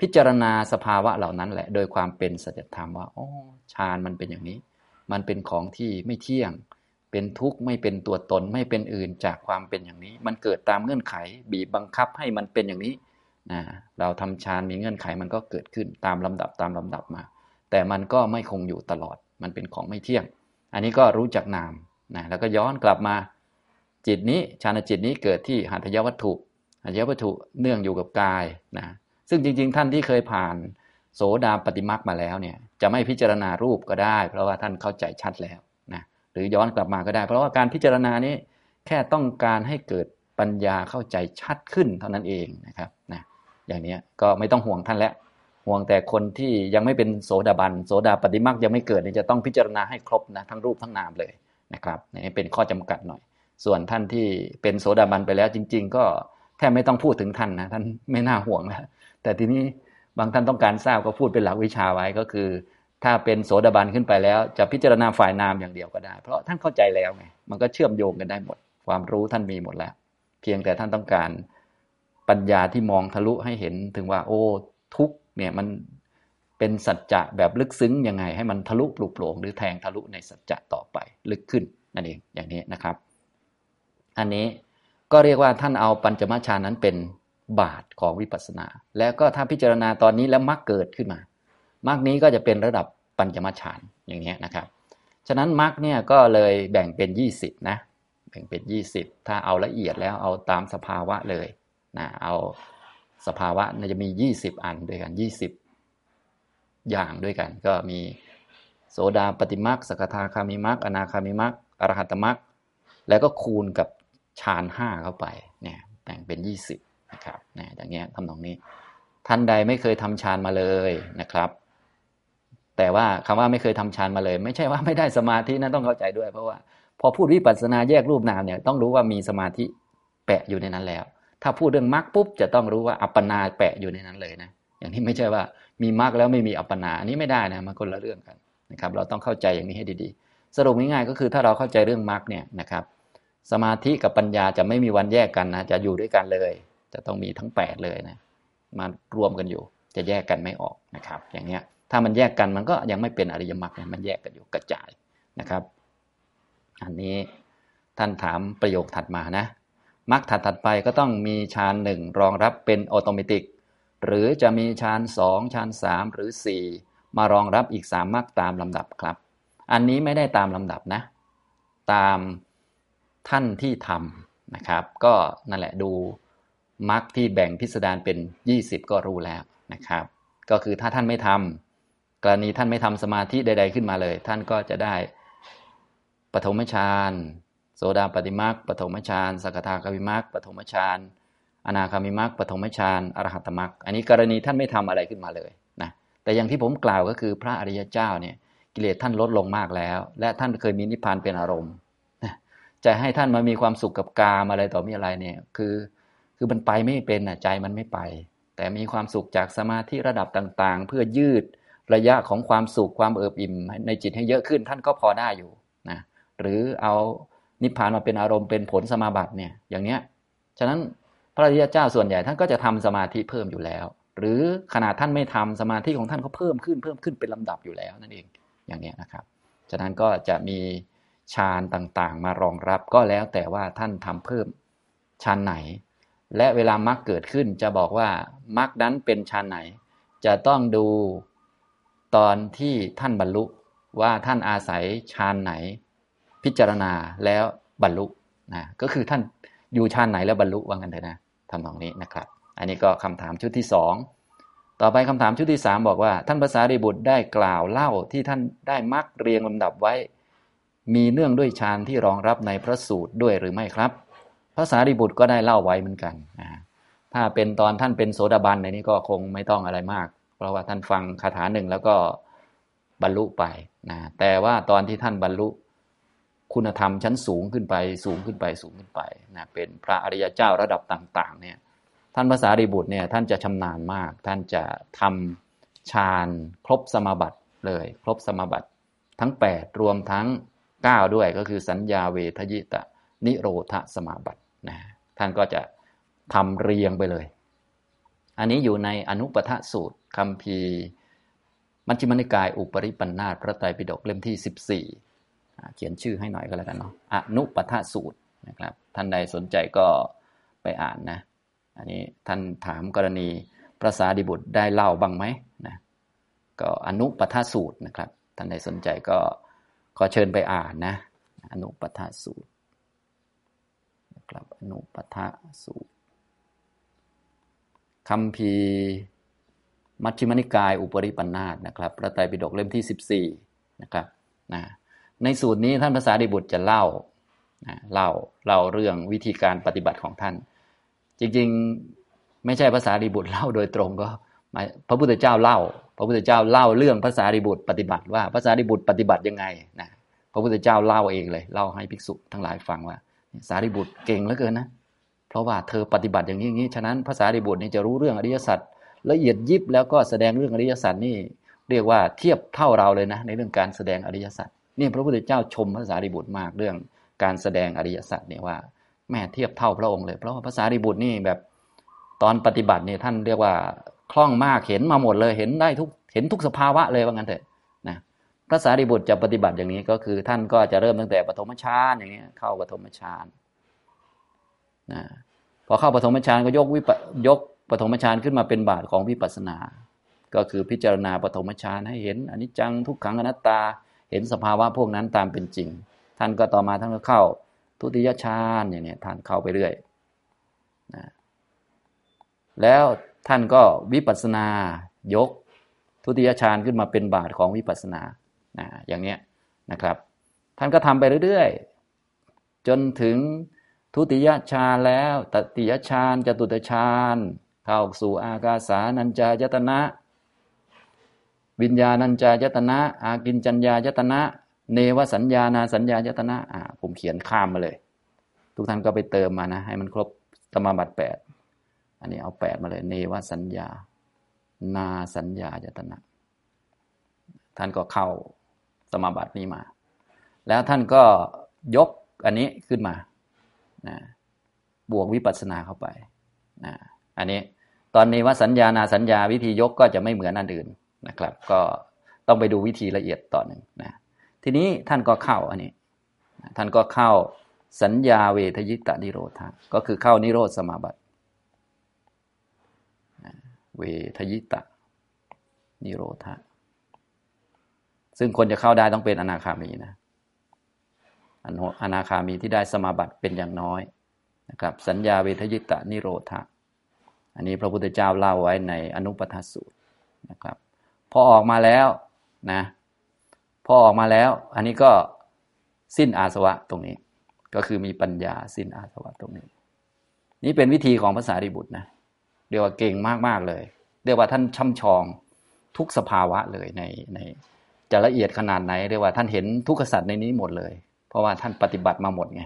พิจารณาสภาวะเหล่านั้นแหละ โดยความเป็นสัจธรรมว่าอ๋อฌานมันเป็นอย่างนี้ มันเป็นของที่ไม่เที่ยง เป็นทุกข์ไม่เป็นตัวตนไม่เป็นอื่นจากความเป็นอย่างนี้ มันเกิดตามเงื่อนไข บีบบังคับให้มันเป็นอย่างนี้นะเราทำฌานมีเงื่อนไขมันก็เกิดขึ้นตามลำดับตามลำดับมา แต่มันก็ไม่คงอยู่ตลอด มันเป็นของไม่เที่ยง อันนี้ก็รู้จักนามนะแล้วก็ย้อนกลับมาจิตนี้ฌานจิตนี้เกิดที่หัตถยวัตถุหัตถยวัตถุเนื่องอยู่กับกายนะซึ่งจริง ๆ ท่านที่เคยผ่านโสดาปฏิมักมาแล้วเนี่ยจะไม่พิจารณารูปก็ได้ เพราะว่าท่านเข้าใจชัดแล้ว หรือย้อนกลับมาก็ได้ เพราะว่าการพิจารณานี้แค่ต้องการให้เกิดปัญญาเข้าใจชัดขึ้นเท่านั้นเองนะครับนะอย่างนี้ก็ไม่ต้องห่วงท่านแล้วห่วงแต่คนที่ยังไม่เป็นโสดาบันโสดาปฏิมักยังไม่เกิดเนี่ยจะต้องพิจารณาให้ครบนะทั้งรูปทั้งนามเลยนะครับนี่เป็นข้อจำกัดหน่อย ส่วนท่านที่เป็นโสดาบันไปแล้วจริง ๆ ก็แทบไม่ต้องพูดถึงท่านนะท่านไม่น่าห่วงแล้วแต่ทีนี้บางท่านต้องการทราบก็พูดเป็นหลักวิชาไว้ก็คือ ถ้าเป็นโสดาบันขึ้นไปแล้ว จะพิจารณาฝ่ายนามอย่างเดียวก็ได้ เพราะท่านเข้าใจแล้วไงมันก็เชื่อมโยงกันได้หมด ความรู้ท่านมีหมดแล้ว เพียงแต่ท่านต้องการปัญญาที่มองทะลุให้เห็นถึงว่า โอ้ทุกเนี่ยมันเป็นสัจจะแบบลึกซึ้งยังไง ให้มันทะลุปลุกโปร่งหรือแทงทะลุในสัจจะต่อไปลึกขึ้นนั่นเองอย่างนี้นะครับ อันนี้ก็เรียกว่าท่านเอาปัญจมาชานั้นเป็นบาทของวิปัสสนา แล้วก็ถ้าพิจารณาตอนนี้แล้วมรรคเกิดขึ้นมา มรรคนี้ก็จะเป็นระดับปัญจมาฌานอย่างนี้นะครับ ฉะนั้นมรรคเนี่ยก็เลยแบ่งเป็น 20นะแบ่งเป็น 20 ถ้าเอาละเอียดแล้วเอาตามสภาวะเลยนะเอาสภาวะจะมี 20 อันด้วยกัน 20 อย่างด้วยกัน ก็มีโสดาปฏิมักสกทาคามิมักอนาคามิมักอรหัตมักแล้วก็คูณกับฌานห้าเข้าไปเนี่ยแบ่งเป็นยี่สิบนะครับเนี่ยอย่างเงี้ยทำนองนี้ ท่านใดไม่เคยทำฌานมาเลยนะครับ แต่ว่าคำว่าไม่เคยทำฌานมาเลย ไม่ใช่ว่าไม่ได้สมาธินะต้องเข้าใจด้วย เพราะว่าพอพูดวิปัสสนาแยกรูปนามเนี่ยต้องรู้ว่ามีสมาธิแปะอยู่ในนั้นแล้ว ถ้าพูดเรื่องมรรคปุ๊บจะต้องรู้ว่าอัปปนาแปะอยู่ในนั้นเลยนะอย่างนี้ไม่ใช่ว่ามีมรรคแล้วไม่มีอัปปนาอันนี้ไม่ได้นะมันคนละเรื่องกันนะครับ เราต้องเข้าใจอย่างนี้ให้ดีๆ สรุปง่ายๆก็คือถ้าเราเข้าใจเรื่องมรรคเนี่ยนะครับสมาธิกับปัญญาจะไม่มีวันแยกกันนะจะอยู่ด้วยกันเลย จะต้องมีทั้ง 8 เลยนะมารวมกันอยู่ จะแยกกันไม่ออกนะครับ อย่างเนี้ย ถ้ามันแยกกันมันก็ยังไม่เป็นอริยมรรคมันแยกกันอยู่กระจายนะครับ อันนี้ท่านถามประโยคถัดมานะมรรคถัดถัดไปก็ต้องมีฌานหนึ่งรองรับเป็นออโตเมติก หรือจะมีฌานสองฌานสามหรือสี่มารองรับอีกสามมรรคตามลำดับครับ อันนี้ไม่ได้ตามลำดับนะ ตามท่านที่ทำนะครับ ก็นั่นแหละดูมรรคที่แบ่งพิสดารเป็น 20 ก็รู้แล้วนะครับ ก็คือถ้าท่านไม่ทำ กรณีท่านไม่ทำสมาธิใด ๆขึ้นมาเลย ท่านก็จะได้ปฐมฌานโสดาปฏิมรรคปฐมฌานสกทาคามิมรรคปฐมฌานอนาคามิมรรคปฐมฌานอรหัตมรรคอันนี้กรณีท่านไม่ทำอะไรขึ้นมาเลยนะแต่อย่างที่ผมกล่าวก็คือพระอริยเจ้าเนี่ยกิเลสท่านลดลงมากแล้ว และท่านเคยมีนิพพานเป็นอารมณ์จะให้ท่านมามีความสุขกับกามอะไรต่อมีอะไรเนี่ยคือคือมันไปไม่เป็นอะใจมันไม่ไป แต่มีความสุขจากสมาธิระดับต่างๆ เพื่อยืด ระยะของความสุขความเอิบอิ่ม ในจิตให้เยอะขึ้นท่านก็พอได้อยู่นะหรือเอานิพพานมาเป็นอารมณ์เป็นผลสมาบัติเนี่ยอย่างเนี้ยฉะนั้นพระอริยเจ้าส่วนใหญ่ท่านก็จะทำสมาธิเพิ่มอยู่แล้ว หรือขนาดท่านไม่ทำสมาธิของท่านก็เพิ่มขึ้นเพิ่มขึ้นเป็นลำดับอยู่แล้วนั่นเองอย่างเนี้ยนะครับฉะนั้นก็จะมีฌานต่างๆ มารองรับก็แล้วแต่ว่าท่านทำเพิ่มฌานไหน และเวลามรรคเกิดขึ้นจะบอกว่ามรรคนั้นเป็นฌานไหน จะต้องดู ตอนที่ท่านบรรลุว่าท่านอาศัยฌานไหน พิจารณาแล้วบรรลุนะก็คือท่านอยู่ฌานไหนแล้วบรรลุว่างันเถอะนะทำตรงนี้นะครับ อันนี้ก็คำถามชุดที่สองต่อไปคำถามชุดที่สามบอกว่า ท่านภาษาริบุตรได้กล่าวเล่าที่ท่านได้มักเรียงลำดับไว้ มีเนื่องด้วยฌานที่รองรับในพระสูตรด้วยหรือไม่ครับภาษาริบุตรก็ได้เล่าไว้เหมือนกันนะถ้าเป็นตอนท่านเป็นโสดาบันในนี้ก็คงไม่ต้องอะไรมาก ราะว่าท่านฟังคาถาหนึ่งแล้วก็บรรลุไปนะแต่ว่าตอนที่ท่านบรรลุคุณธรรมชั้นสูงขึ้นไปสูงขึ้นไปสูงขึ้นไปนะเป็นพระอริยเจ้าระดับต่างๆเนี่ยท่านภาษาริบุตรเนี่ยท่านจะชำนาญมาก ท่านจะทำฌานครบสมบัติเลย ครบสมบัติทั้ง 8 รวมทั้ง 9 ด้วยก็คือสัญญาเวทยิตะ นิโรธสมาบัตินะท่านก็จะทำเรียงไปเลย อันนี้อยู่ในอนุปทสูตร คำพีมัชฌิมนิกาย อุปริปันธาตพระไตรปิฎกเล่มที่ 14 เขียนชื่อให้หน่อยก็แล้วกันเนาะอนุปทสูตรนะครับ ท่านใดสนใจก็ไปอ่านนะ อันนี้ท่านถามกรณีพระสารีบุตรได้เล่าบ้างไหมนะก็อนุปทสูตรนะครับ ท่านใดสนใจก็ขอเชิญไปอ่านนะอนุปทสูตรนะครับอนุปทสูตรคำพี มัชฌิมนิกายอุปริปันธาตนะครับพระไตรปิฎกเล่มที่ 14นะครับนะในสูตรนี้ท่านภาษาดิบุตรจะเล่าเล่าเล่าเรื่องวิธีการปฏิบัติของท่าน จริงๆไม่ใช่ภาษาดิบุตรเล่าโดยตรงก็พระพุทธเจ้าเล่า พระพุทธเจ้าเล่าเรื่องภาษาดิบุตรปฏิบัติว่าภาษาดิบุตรปฏิบัติยังไงนะพระพุทธเจ้าเล่าเองเลยเล่าให้ภิกษุทั้งหลายฟังว่า สารีบุตรเก่งเหลือเกินนะเพราะว่าเธอปฏิบัติอย่างนี้อย่างนี้ฉะนั้นภาษาดิบุตรนี่จะรู้เรื่องอริยสัจ ละเอียดยิบแล้วก็แสดงเรื่องอริยสัจนี่เรียกว่าเทียบเท่าเราเลยนะ ในเรื่องการแสดงอริยสัจนี่พระพุทธเจ้าชมพระสารีบุตรมากเรื่องการแสดงอริยสัจเนี่ยว่าแม่เทียบเท่าพระองค์เลย เพราะว่าพระสารีบุตรนี่แบบตอนปฏิบัติเนี่ยท่านเรียกว่าคล่องมากเห็นมาหมดเลยเห็นได้ทุกเห็นทุกสภาวะเลยว่างั้นเถอะนะพระสารีบุตรจะปฏิบัติอย่างนี้ก็คือ ท่านก็จะเริ่มตั้งแต่ปฐมฌานอย่างนี้เข้าปฐมฌานนะพอเข้าปฐมฌานก็ยกวิปยก ปฐมฌานขึ้นมาเป็นบาทของวิปัสสนา ก็คือพิจารณาปฐมฌานให้เห็นอนิจจังทุกขังอนัตตา เห็นสภาวะพวกนั้นตามเป็นจริง ท่านก็ต่อมาท่านก็เข้าทุติยฌานอย่างนี้ท่านเข้าไปเรื่อยนะแล้วท่านก็วิปัสสนายก ทุติยฌานขึ้นมาเป็นบาทของวิปัสสนานะอย่างนี้นะครับ ท่านก็ทำไปเรื่อยจนถึงทุติยฌานแล้วตติยฌานจตุตฌาน เข้าสู่อากาสานัญจายตนะ วิญญาณัญจายตนะ อากินจัญญายตนะ เนวสัญญานาสัญญายตนะอ่าผมเขียนข้ามมาเลย ทุกท่านก็ไปเติมมานะ ให้มันครบสมาบัติแปดอันนี้เอาแปดมาเลย เนวสัญญา นาสัญญายตนะ ท่านก็เข้าสมาบัตินี้มา แล้วท่านก็ยกอันนี้ขึ้นมานะบวกวิปัสสนาเข้าไปนะ อันนี้ตอนนี้ว่าสัญญานาสัญญาวิธียกก็จะไม่เหมือนอันอื่นนะครับ ก็ต้องไปดูวิธีละเอียดต่อหนึ่งนะทีนี้ท่านก็เข้าอันนี้ ท่านก็เข้าสัญญาเวทยิตานิโรธาก็คือเข้านิโรธสมาบัติเวทยิตะนิโรธาซึ่งคนจะเข้าได้ต้องเป็นอนาคามีนะอนาคามีที่ได้สมาบัติเป็นอย่างน้อยนะครับ สัญญาเวทยิตะนิโรธา อันนี้พระพุทธเจ้าเล่าไว้ในอนุปทสูตรนะครับ พอออกมาแล้วนะพอออกมาแล้ว อันนี้ก็สิ้นอาสวะตรงนี้ ก็คือมีปัญญาสิ้นอาสวะตรงนี้ นี่เป็นวิธีของภาษาริบุตรนะเรียกว่าเก่งมากๆเลย เรียกว่าท่านช่ำชองทุกสภาวะเลยในในจะละเอียดขนาดไหนเรียกว่าท่านเห็นทุกขสัตว์ในนี้หมดเลย เพราะว่าท่านปฏิบัติมาหมดไง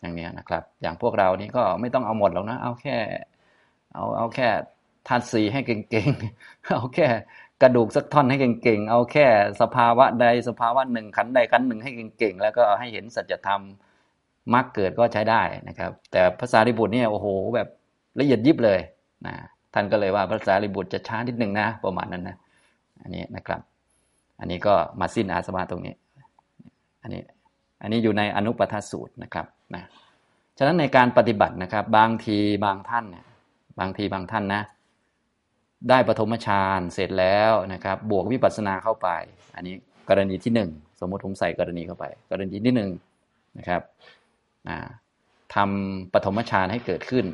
อย่างนี้นะครับ อย่างพวกเรานี่ก็ไม่ต้องเอาหมดหรอกนะเอาแค่ เอาเอาแค่ธาตุสีให้เก่งๆ เอาแค่กระดูกสักท่อนให้เก่งๆ เอาแค่สภาวะใดสภาวะหนึ่งขันใดขันหนึ่งให้เก่งๆ แล้วก็ให้เห็นสัจธรรมมรรคเกิดก็ใช้ได้นะครับ แต่ภาษาริบุตรเนี่ยโอ้โหแบบละเอียดยิบเลยนะท่านก็เลยว่าภาษาริบุตรจะช้านิดหนึ่งนะประมาณนั้นนะอันนี้นะครับ อันนี้ก็มาสิ้นอาสวะตรงนี้ อันนี้อันนี้อยู่ในอนุปทสูตรนะครับนะฉะนั้นในการปฏิบัตินะครับ บางทีบางท่านเนี่ย บางทีบางท่านนะ ได้ปฐมฌานเสร็จแล้วนะครับ บวกวิปัสสนาเข้าไป อันนี้กรณีที่หนึ่งสมมติผมใส่กรณีเข้าไป กรณีที่หนึ่งนะครับทำปฐมฌานให้เกิดขึ้น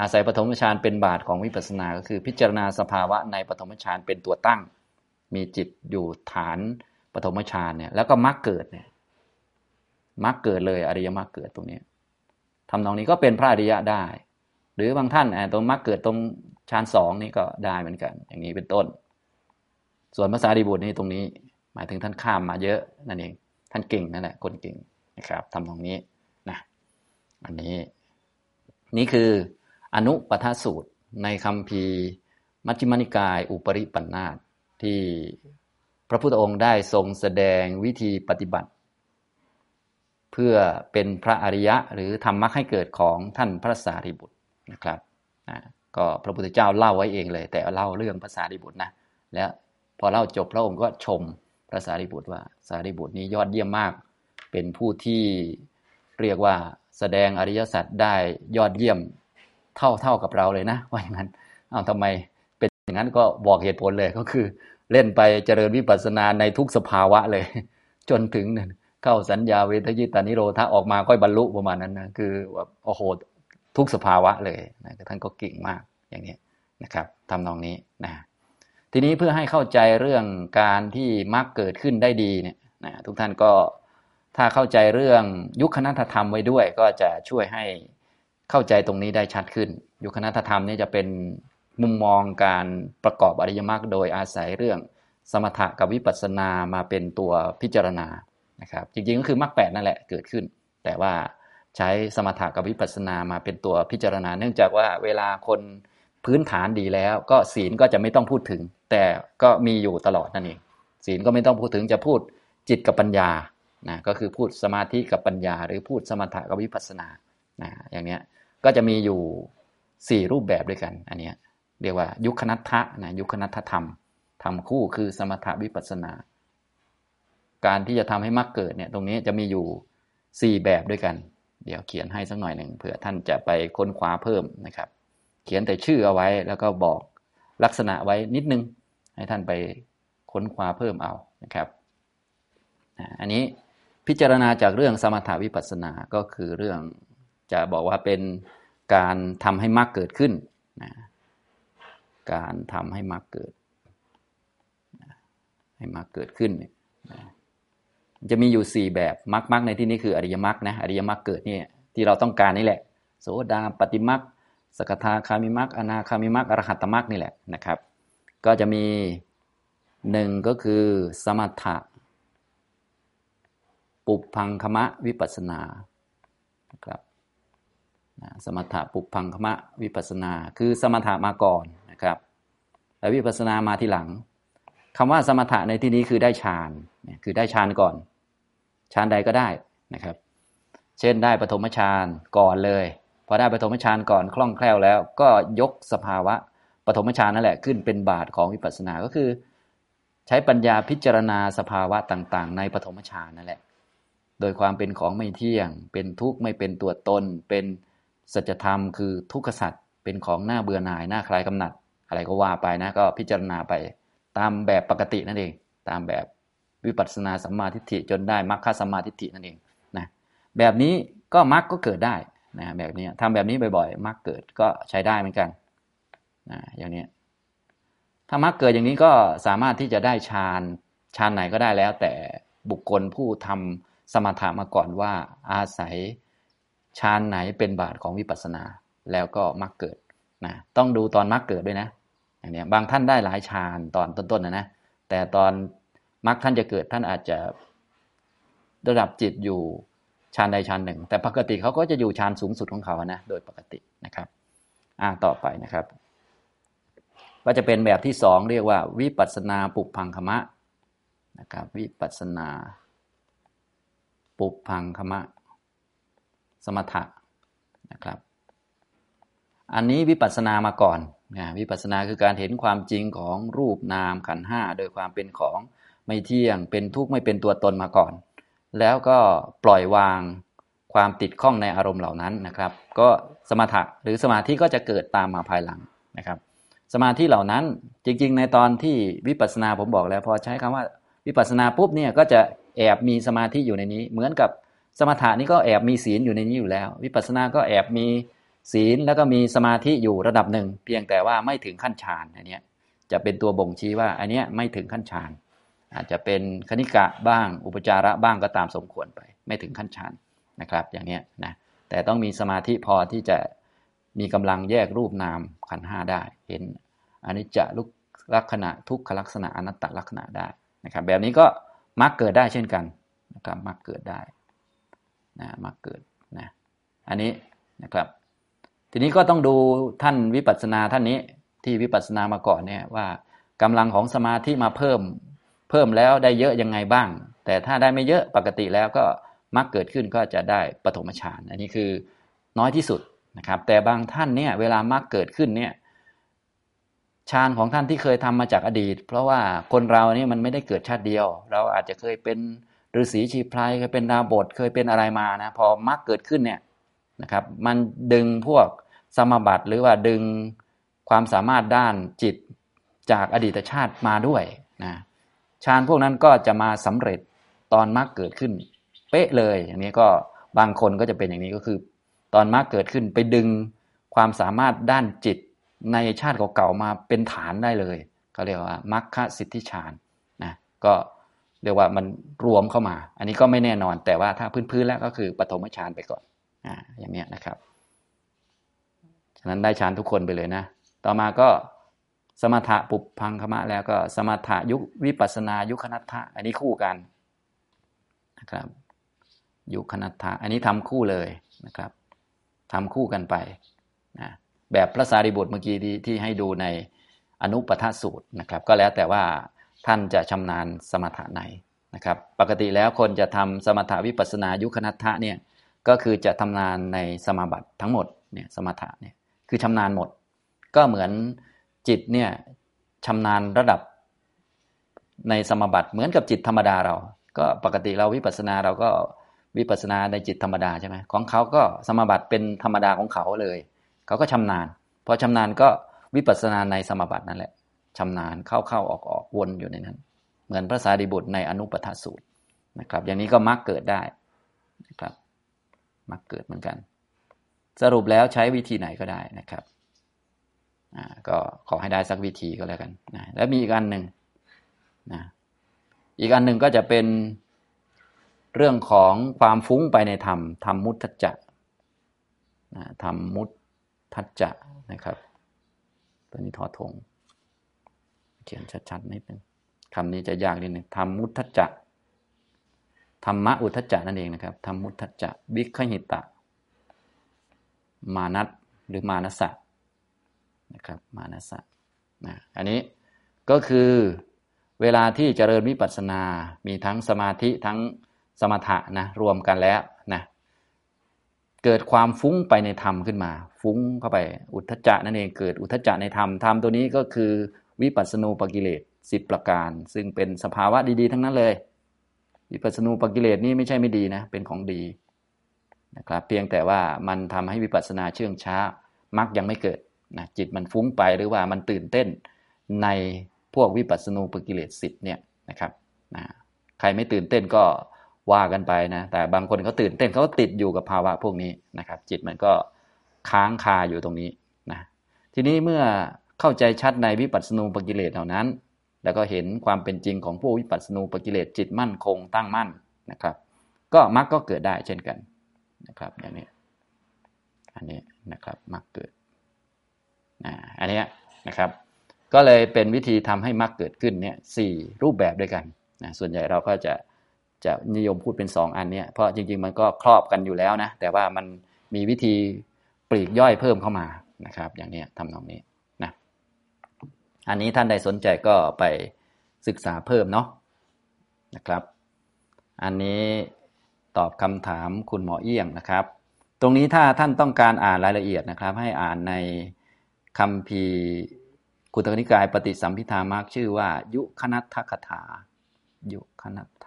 อาศัยปฐมฌานเป็นบาทของวิปัสสนา ก็คือพิจารณาสภาวะในปฐมฌานเป็นตัวตั้ง มีจิตอยู่ฐานปฐมฌานเนี่ยแล้วก็มรรคเกิดเนี่ยมรรคเกิดเลยอริยมรรคเกิดตรงนี้ทำตรงนี้ก็เป็นพระอริยะได้ หรือบางท่านตรงมรรคเกิดตรงฌานสองนี่ก็ได้เหมือนกัน อย่างนี้เป็นต้น ส่วนภาษาดีบุตรนี่ตรงนี้ หมายถึงท่านข้ามมาเยอะนั่นเอง ท่านเก่งนั่นแหละคนเก่งนะครับทำตรงนี้นะอันนี้ นี่คืออนุปทาสูตรในคำพีมัชฌิมานิกาย อุปริปันธาที่พระพุทธองค์ได้ทรงแสดงวิธีปฏิบัติ เพื่อเป็นพระอริยะหรือทำมรรคให้เกิดของท่านพระสารีบุตร นะครับก็พระพุทธเจ้าเล่าไว้เองเลย แต่เล่าเรื่องภาษาดิบุตรนะแล้วพอเล่าจบพระองค์ก็ชมพระสารีบุตรว่าสารีบุตรนี้ยอดเยี่ยมมาก เป็นผู้ที่เรียกว่าแสดงอริยสัจได้ยอดเยี่ยมเท่าเท่ากับเราเลยนะ ว่าอย่างนั้นเอาทำไมเป็นอย่างนั้นก็บอกเหตุผลเลยก็คือ เล่นไปเจริญวิปัสสนาในทุกสภาวะเลย จนถึงเข้าสัญญาเวทยิตานิโรธาออกมาก็บรรลุประมาณนั้นนะคือแบบโอ้โห ทุกสภาวะเลยนะท่านก็เก่งมากอย่างนี้นะครับทำนองนี้นะทีนี้เพื่อให้เข้าใจเรื่องการที่มรรคเกิดขึ้นได้ดีเนี่ยนะทุกท่านก็ถ้าเข้าใจเรื่องยุคคณะธรรมไว้ด้วย ก็จะช่วยให้เข้าใจตรงนี้ได้ชัดขึ้น ยุคคณะธรรมนี่จะเป็นมุมมองการประกอบอริยมรรคโดยอาศัยเรื่องสมถะกับวิปัสสนามาเป็นตัวพิจารณานะครับ จริงๆก็คือมรรคแปดนั่นแหละเกิดขึ้น แต่ว่า ใช้สมถะกับวิปัสสนามาเป็นตัวพิจารณา เนื่องจากว่าเวลาคนพื้นฐานดีแล้ว ก็ศีลก็จะไม่ต้องพูดถึง แต่ก็มีอยู่ตลอดนั่นเองศีลก็ไม่ต้องพูดถึงจะพูดจิตกับปัญญานะก็คือพูดสมาธิกับปัญญา หรือพูดสมถะกับวิปัสสนานะอย่างเนี้ยก็จะมีอยู่สี่รูปแบบด้วยกันอันเนี้ยเรียกว่ายุคนัตถะนะยุคนัตถธรรมทำคู่คือสมถะวิปัสสนา การที่จะทำให้มรรคเกิดเนี่ยตรงนี้จะมีอยู่สี่แบบด้วยกัน เดี๋ยวเขียนให้สักหน่อยหนึ่งเผื่อท่านจะไปค้นคว้าเพิ่มนะครับ เขียนแต่ชื่อเอาไว้แล้วก็บอกลักษณะไว้นิดนึง ให้ท่านไปค้นคว้าเพิ่มเอานะครับอันนี้พิจารณาจากเรื่องสมถาวิปัสสนาก็คือเรื่องจะบอกว่าเป็นการทำให้มรรคเกิดขึ้นนะการทำให้มรรคเกิด ให้มรรคเกิดขึ้นนะ จะมีอยู่สี่แบบมรรคมรรคในที่นี้คืออริยมรรคนะอริยมรรคเกิดนี่ที่เราต้องการนี่แหละ โสดาปฏิมรรคสกทาคามิมรรคอนาคามิมรรคอรหัตมรรคนี่แหละนะครับ ก็จะมีหนึ่งก็คือสมถะปุพังคมะวิปัสนานะครับสมถะปุพังคมะวิปัสนา คือสมถะมาก่อนนะครับ แล้ววิปัสนามาทีหลังคำว่าสมถะในที่นี้คือได้ฌาน คือได้ฌานก่อนฌานใดก็ได้นะครับ เช่นได้ปฐมฌานก่อนเลยพอได้ปฐมฌานก่อนคล่องแคล่วแล้ว ก็ยกสภาวะปฐมฌานนั่นแหละขึ้นเป็นบาทของวิปัสสนาก็คือ ใช้ปัญญาพิจารณาสภาวะต่างๆ ในปฐมฌานนั่นแหละ โดยความเป็นของไม่เที่ยง เป็นทุกข์ไม่เป็นตัวตน เป็นสัจธรรมคือทุกขสัจเป็นของหน้าเบื่อหน่ายหน้าคลายกำหนัด อะไรก็ว่าไปนะก็พิจารณาไปตามแบบปกตินั่นเอง ตามแบบ วิปัสสนาสัมมาทิฏฐิจนได้มรรคสัมมาทิฏฐินั่นเองนะแบบนี้ก็มรรคก็เกิดได้นะแบบนี้ทำแบบนี้บ่อยๆมรรคเกิดก็ใช้ได้เหมือนกันนะอย่างนี้ถ้ามรรคเกิดอย่างนี้ก็สามารถที่จะได้ฌานฌานไหนก็ได้แล้ว แต่บุคคลผู้ทำสมถะมาก่อนว่าอาศัยฌานไหนเป็นบาทของวิปัสสนา แล้วก็มรรคเกิดนะต้องดูตอนมรรคเกิดด้วยนะอย่างนี้บางท่านได้หลายฌานตอนต้นๆนะนะแต่ตอน มรรคท่านจะเกิดท่านอาจจะระดับจิตอยู่ฌานใดฌานหนึ่ง แต่ปกติเขาก็จะอยู่ฌานสูงสุดของเขานะโดยปกตินะครับอ่าต่อไปนะครับ ก็จะเป็นแบบที่สองเรียกว่า วิปัสนาปุพังคมะนะครับวิปัสนา ปุพังคมะ สมถะนะครับ อันนี้วิปัสนามาก่อนนะวิปัสนาคือการเห็นความจริงของรูปนามขันห้าโดยความเป็นของ ไม่เที่ยง เป็นทุกข์ไม่เป็นตัวตนมาก่อน แล้วก็ปล่อยวางความติดข้องในอารมณ์เหล่านั้นนะครับ ก็สมถะหรือสมาธิก็จะเกิดตามมาภายหลังนะครับ สมาธิเหล่านั้นจริง ๆ ในตอนที่วิปัสสนาผมบอกแล้วพอใช้คำว่าวิปัสสนาปุ๊บเนี่ยก็จะแอบมีสมาธิอยู่ในนี้ เหมือนกับสมถะนี่ก็แอบมีศีลอยู่ในนี้อยู่แล้ว วิปัสสนาก็แอบมีศีลแล้วก็มีสมาธิอยู่ระดับหนึ่ง เพียงแต่ว่าไม่ถึงขั้นฌานอันนี้จะเป็นตัวบ่งชี้ว่าอันนี้ไม่ถึงขั้นฌาน อาจจะเป็นคณิกะบ้าง อุปจาระบ้างก็ตามสมควรไป ไม่ถึงขั้นฌานนะครับ อย่างนี้นะแต่ต้องมีสมาธิพอที่จะมีกำลังแยกรูปนามขันห้าได้ เห็นอันนี้จะลุกลักษณะทุกขลักษณะอนัตตลักษณะได้นะครับ แบบนี้ก็มักเกิดได้เช่นกันนะครับมักเกิดได้นะมักเกิดนะอันนี้นะครับ ทีนี้ก็ต้องดูท่านวิปัสสนาท่านนี้ที่วิปัสสนามาก่อนเนี่ยว่ากำลังของสมาธิมาเพิ่ม เพิ่มแล้วได้เยอะยังไงบ้าง แต่ถ้าได้ไม่เยอะปกติแล้วก็มักเกิดขึ้นก็จะได้ปฐมฌานอันนี้คือน้อยที่สุดนะครับ แต่บางท่านเนี่ยเวลามักเกิดขึ้นเนี่ยฌานของท่านที่เคยทำมาจากอดีต เพราะว่าคนเราเนี่ยมันไม่ได้เกิดชาติเดียว เราอาจจะเคยเป็นฤาษีชีพรายเคยเป็นดาบทเคยเป็นอะไรมานะพอมักเกิดขึ้นเนี่ยนะครับ มันดึงพวกสมบัติหรือว่าดึงความสามารถด้านจิตจากอดีตชาติมาด้วยนะ ฌานพวกนั้นก็จะมาสำเร็จตอนมรรคเกิดขึ้น เป๊ะเลย อย่างนี้ก็บางคนก็จะเป็นอย่างนี้ก็คือ ตอนมรรคเกิดขึ้นไปดึงความสามารถด้านจิตในชาติเก่าๆมาเป็นฐานได้เลยเขาเรียกว่ามรรคสิทธิฌานนะก็เรียกว่ามันรวมเข้ามา อันนี้ก็ไม่แน่นอนแต่ว่าถ้าพื้นๆแล้วก็คือปฐมฌานไปก่อนอ่าอย่างนี้นะครับ ฉะนั้นได้ฌานทุกคนไปเลยนะ ต่อมาก็ สมถะปุพังคมะแล้วก็สมถะยุควิปัสนายุคนัตถะอันนี้คู่กันนะครับ ยุคนัตถะอันนี้ทำคู่เลยนะครับทำคู่กันไปนะแบบพระสารีบุตรเมื่อกี้ที่ให้ดูในอนุปทสูตรนะครับ ก็แล้วแต่ว่าท่านจะชำนาญสมถะไหนนะครับ ปกติแล้วคนจะทำสมถะวิปัสนายุคนัตถะเนี่ยก็คือจะทำนานในสมาบัติทั้งหมดเนี่ยสมถะเนี่ยคือชำนาญหมด ก็เหมือน จิตเนี่ยชำนาญระดับในสมบัติเหมือนกับจิตธรรมดาเรา ก็ปกติเราวิปัสสนาเราก็วิปัสสนาในจิตธรรมดาใช่ไหมของเขาก็สมบัติเป็นธรรมดาของเขาเลย เขาก็ชำนาญพอชำนาญก็วิปัสสนาในสมบัตินั่นแหละชำนาญเข้าเข้าออกออกวนอยู่ในนั้น เหมือนพระสารีบุตรในอนุปทสูตรนะครับ อย่างนี้ก็มักเกิดได้นะครับมักเกิดเหมือนกัน สรุปแล้วใช้วิธีไหนก็ได้นะครับ ก็ขอให้ได้สักวิธีก็แล้วกันนะแล้วมีอีกอันหนึ่งนะอีกอันหนึ่งก็จะเป็นเรื่องของความฟุ้งไปในธรรมธรรมมุทัจจะธรรมมุทัจจะนะครับ ตัวนี้ทอทง เขียนชัดๆนิดนึงคำนี้จะยากนิดนึงธรรมมุทัจจะธรรมะอุทจจะนั่นเองนะครับธรรมมุทัจจะวิคหิตะ มานัตหรือมานัสะ นะครับมานัสะนะอันนี้ก็คือเวลาที่เจริญวิปัสสนา มีทั้งสมาธิทั้งสมถะนะรวมกันแล้วนะเกิดความฟุ้งไปในธรรมขึ้นมา ฟุ้งเข้าไปอุทจจะนั่นเองเกิดอุทจจะในธรรมธรรมตัวนี้ก็คือวิปัสสนูปกิเลสสิบประการ ซึ่งเป็นสภาวะดีๆ ทั้งนั้นเลย วิปัสสนูปกิเลสนี่ไม่ใช่ไม่ดีนะเป็นของดีนะครับเพียงแต่ว่ามันทำให้วิปัสสนาเชื่องช้ามักยังไม่เกิด นะจิตมันฟุ้งไปหรือว่ามันตื่นเต้นในพวกวิปัสสนูปกิเลสสิบเนี่ยนะครับนะใครไม่ตื่นเต้นก็ว่ากันไปนะ แต่บางคนเขาตื่นเต้นเขาติดอยู่กับภาวะพวกนี้นะครับ จิตมันก็ค้างคาอยู่ตรงนี้นะทีนี้เมื่อเข้าใจชัดในวิปัสสนูปกิเลสเหล่านั้น แล้วก็เห็นความเป็นจริงของพวกวิปัสสนูปกิเลสจิตมั่นคงตั้งมั่นนะครับ ก็มรรคก็เกิดได้เช่นกันนะครับอย่างนี้อันนี้นะครับมรรคเกิด อันนี้นะครับก็เลยเป็นวิธีทำให้มรรคเกิดขึ้นเนี่ยสี่รูปแบบด้วยกันนะส่วนใหญ่เราก็จะจะนิยมพูดเป็นสองอันเนี้ยเพราะจริง ๆ มันก็ครอบกันอยู่แล้วนะแต่ว่ามันมีวิธีปลีกย่อยเพิ่มเข้ามานะครับ อย่างนี้ทำตรงนี้นะอันนี้ท่านใดสนใจก็ไปศึกษาเพิ่มเนาะนะครับ อันนี้ตอบคำถามคุณหมอเอี้ยงนะครับ ตรงนี้ถ้าท่านต้องการอ่านรายละเอียดนะครับ ให้อ่านใน คำพีกุตกนิกายปฏิสัมพิธามากชื่อว่า ยุคณัตถถา ยุคณัตถ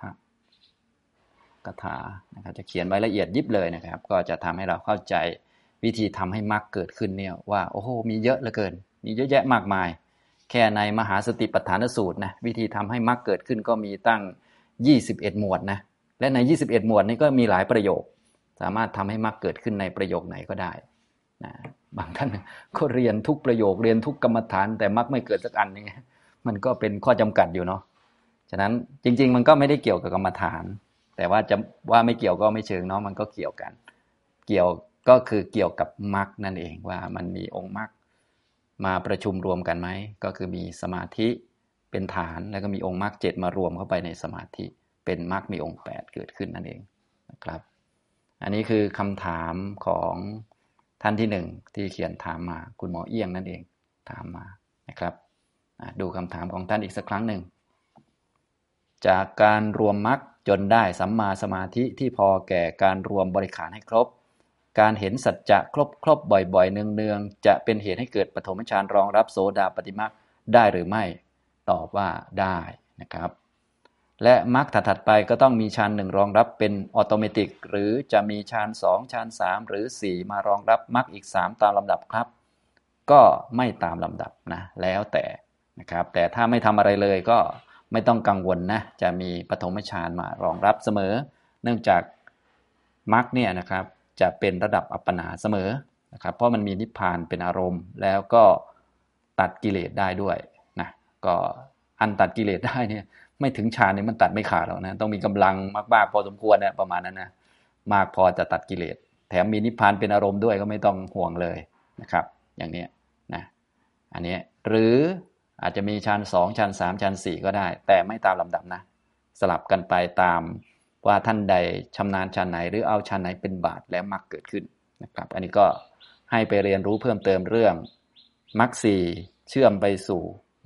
กถานะครับจะเขียนไว้ละเอียดยิบเลยนะครับ ก็จะทำให้เราเข้าใจวิธีทำให้มรรคเกิดขึ้นเนี่ยว่าโอ้โหมีเยอะเหลือเกิน มีเยอะแยะมากมาย แค่ในมหาสติปัฏฐานสูตรนะวิธีทำให้มรรคเกิดขึ้นก็มีตั้ง 21 หมวดนะและใน 21 หมวดนี้ก็มีหลายประโยค สามารถทำให้มรรคเกิดขึ้นในประโยคไหนก็ได้นะ บางท่านก็เรียนทุกประโยคเรียนทุกกรรมฐาน แต่มรรคไม่เกิดสักอันนี่มันก็เป็นข้อจำกัดอยู่เนาะฉะนั้นจริง ๆ มันก็ไม่ได้เกี่ยวกับกรรมฐาน แต่ว่าจะว่าไม่เกี่ยวก็ไม่เชิงเนาะมันก็เกี่ยวกัน เกี่ยวก็คือเกี่ยวกับมรรคนั่นเองว่ามันมีองค์มรรคมาประชุมรวมกันไหมก็คือมีสมาธิเป็นฐานแล้วก็มีองค์มรรคเจ็ดมารวมเข้าไปในสมาธิ เป็นมรรคมีองค์แปดเกิดขึ้นนั่นเองนะครับ อันนี้คือคำถามของ ท่านที่หนึ่งที่เขียนถามมา คุณหมอเอี้ยงนั่นเองถามมานะครับดูคำถามของท่านอีกสักครั้งหนึ่ง จากการรวมมรรคจนได้สัมมาสมาธิที่พอแก่การรวมบริขารให้ครบ การเห็นสัจจะครบครบบ่อยๆ เนืองๆ จะเป็นเหตุให้เกิดปฐมฌานรองรับโสดาปฏิมรรคได้หรือไม่ ตอบว่าได้นะครับ และมรรคถัดๆไปก็ต้องมีฌานหนึ่งรองรับเป็นออโตเมติก หรือจะมีฌานสองฌานสามหรือ4มารองรับมรรคอีก3ตามลำดับครับ ก็ไม่ตามลำดับนะแล้วแต่นะครับ แต่ถ้าไม่ทำอะไรเลยก็ไม่ต้องกังวลนะจะมีปฐมฌานมารองรับเสมอ เนื่องจากมรรคเนี่ยนะครับจะเป็นระดับอัปปนาเสมอนะครับ เพราะมันมีนิพพานเป็นอารมณ์ แล้วก็ตัดกิเลสได้ด้วยนะก็อันตัดกิเลสได้เนี่ย ไม่ถึงฌานเนี่ยมันตัดไม่ขาดหรอกนะต้องมีกำลังมากๆพอสมควรเนี่ยประมาณนั้นนะมากพอจะตัดกิเลสแถมมีนิพพานเป็นอารมณ์ด้วยก็ไม่ต้องห่วงเลยนะครับ อย่างนี้นะอันนี้หรืออาจจะมีชั้นสองชั้นสามชั้นสี่ก็ได้ แต่ไม่ตามลำดับนะ สลับกันไปตามว่าท่านใดชำนาญชั้นไหน หรือเอาชั้นไหนเป็นบาทแล้วมักเกิดขึ้นนะครับ อันนี้ก็ให้ไปเรียนรู้เพิ่มเติมเรื่องมักสี่เชื่อมไปสู่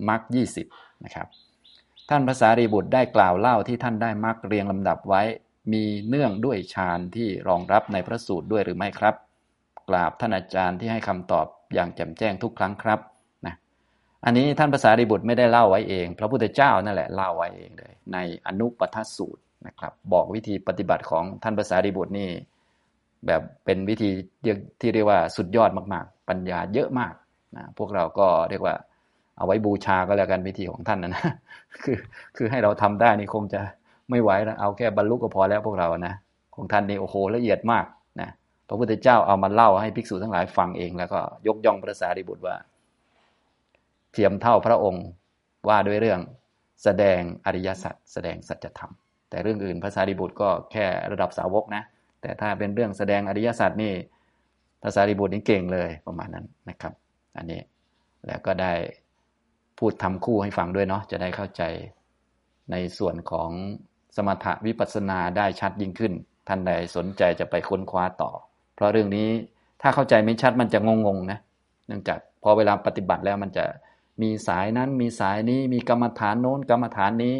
มักยี่สิบนะครับ ท่านภาษารีบุตรได้กล่าวเล่าที่ท่านได้มักเรียงลำดับไว้ มีเนื่องด้วยฌานที่รองรับในพระสูตรด้วยหรือไม่ครับ กราบท่านอาจารย์ที่ให้คำตอบอย่างแจ่มแจ้งทุกครั้งครับนะอันนี้ท่านภาษาริบุตรไม่ได้เล่าไว้เอง พระพุทธเจ้านั่นแหละเล่าไว้เองเลย ในอนุปทสูตรนะครับ บอกวิธีปฏิบัติของท่านภาษาริบุตรนี่แบบเป็นวิธีที่เรียกว่าสุดยอดมาก ๆ ปัญญาเยอะมากนะพวกเราก็เรียกว่า เอาไว้บูชาก็แล้วกันวิธีของท่านนะนะคือคือให้เราทำได้นี่คงจะไม่ไหวนะเอาแค่บรรลุก็พอแล้วพวกเรานะของท่านนี่โอ้โหละเอียดมากนะพระพุทธเจ้าเอามาเล่าให้ภิกษุทั้งหลายฟังเอง แล้วก็ยกย่องพระสารีบุตรว่า เทียมเท่าพระองค์ว่าด้วยเรื่องแสดงอริยสัจแสดงสัจธรรม แต่เรื่องอื่นภาษาดิบุตรก็แค่ระดับสาวกนะ แต่ถ้าเป็นเรื่องแสดงอริยสัจนี่ภาษาดิบุตรนี่เก่งเลยประมาณนั้นนะครับ อันนี้แล้วก็ได้ พูดทำคู่ให้ฟังด้วยเนาะจะได้เข้าใจ ในส่วนของสมถะวิปัสสนาได้ชัดยิ่งขึ้น ท่านใดสนใจจะไปค้นคว้าต่อ เพราะเรื่องนี้ถ้าเข้าใจไม่ชัดมันจะงงๆนะเนื่องจากพอเวลาปฏิบัติแล้วมันจะมีสายนั้นมีสายนี้มีกรรมฐานโน้นกรรมฐานนี้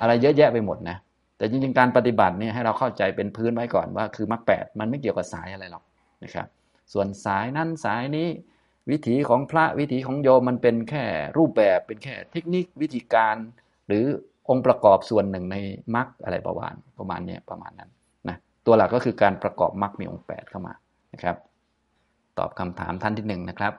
อะไรเยอะแยะไปหมดนะแต่จริงๆการปฏิบัติเนี่ยให้เราเข้าใจเป็นพื้นไว้ก่อนว่าคือมรรคแปดมันไม่เกี่ยวกับสายอะไรหรอกนะครับ ส่วนสายนั้นสายนี้ วิถีของพระวิถีของโยมมันเป็นแค่รูปแบบเป็นแค่เทคนิควิธีการ หรือองค์ประกอบส่วนหนึ่งในมรรคอะไรประมาณประมาณนี้ประมาณนั้นนะตัวหลักก็คือการประกอบมรรคมีองค์แปดเข้ามานะครับ ตอบคำถามท่านที่หนึ่งนะครับ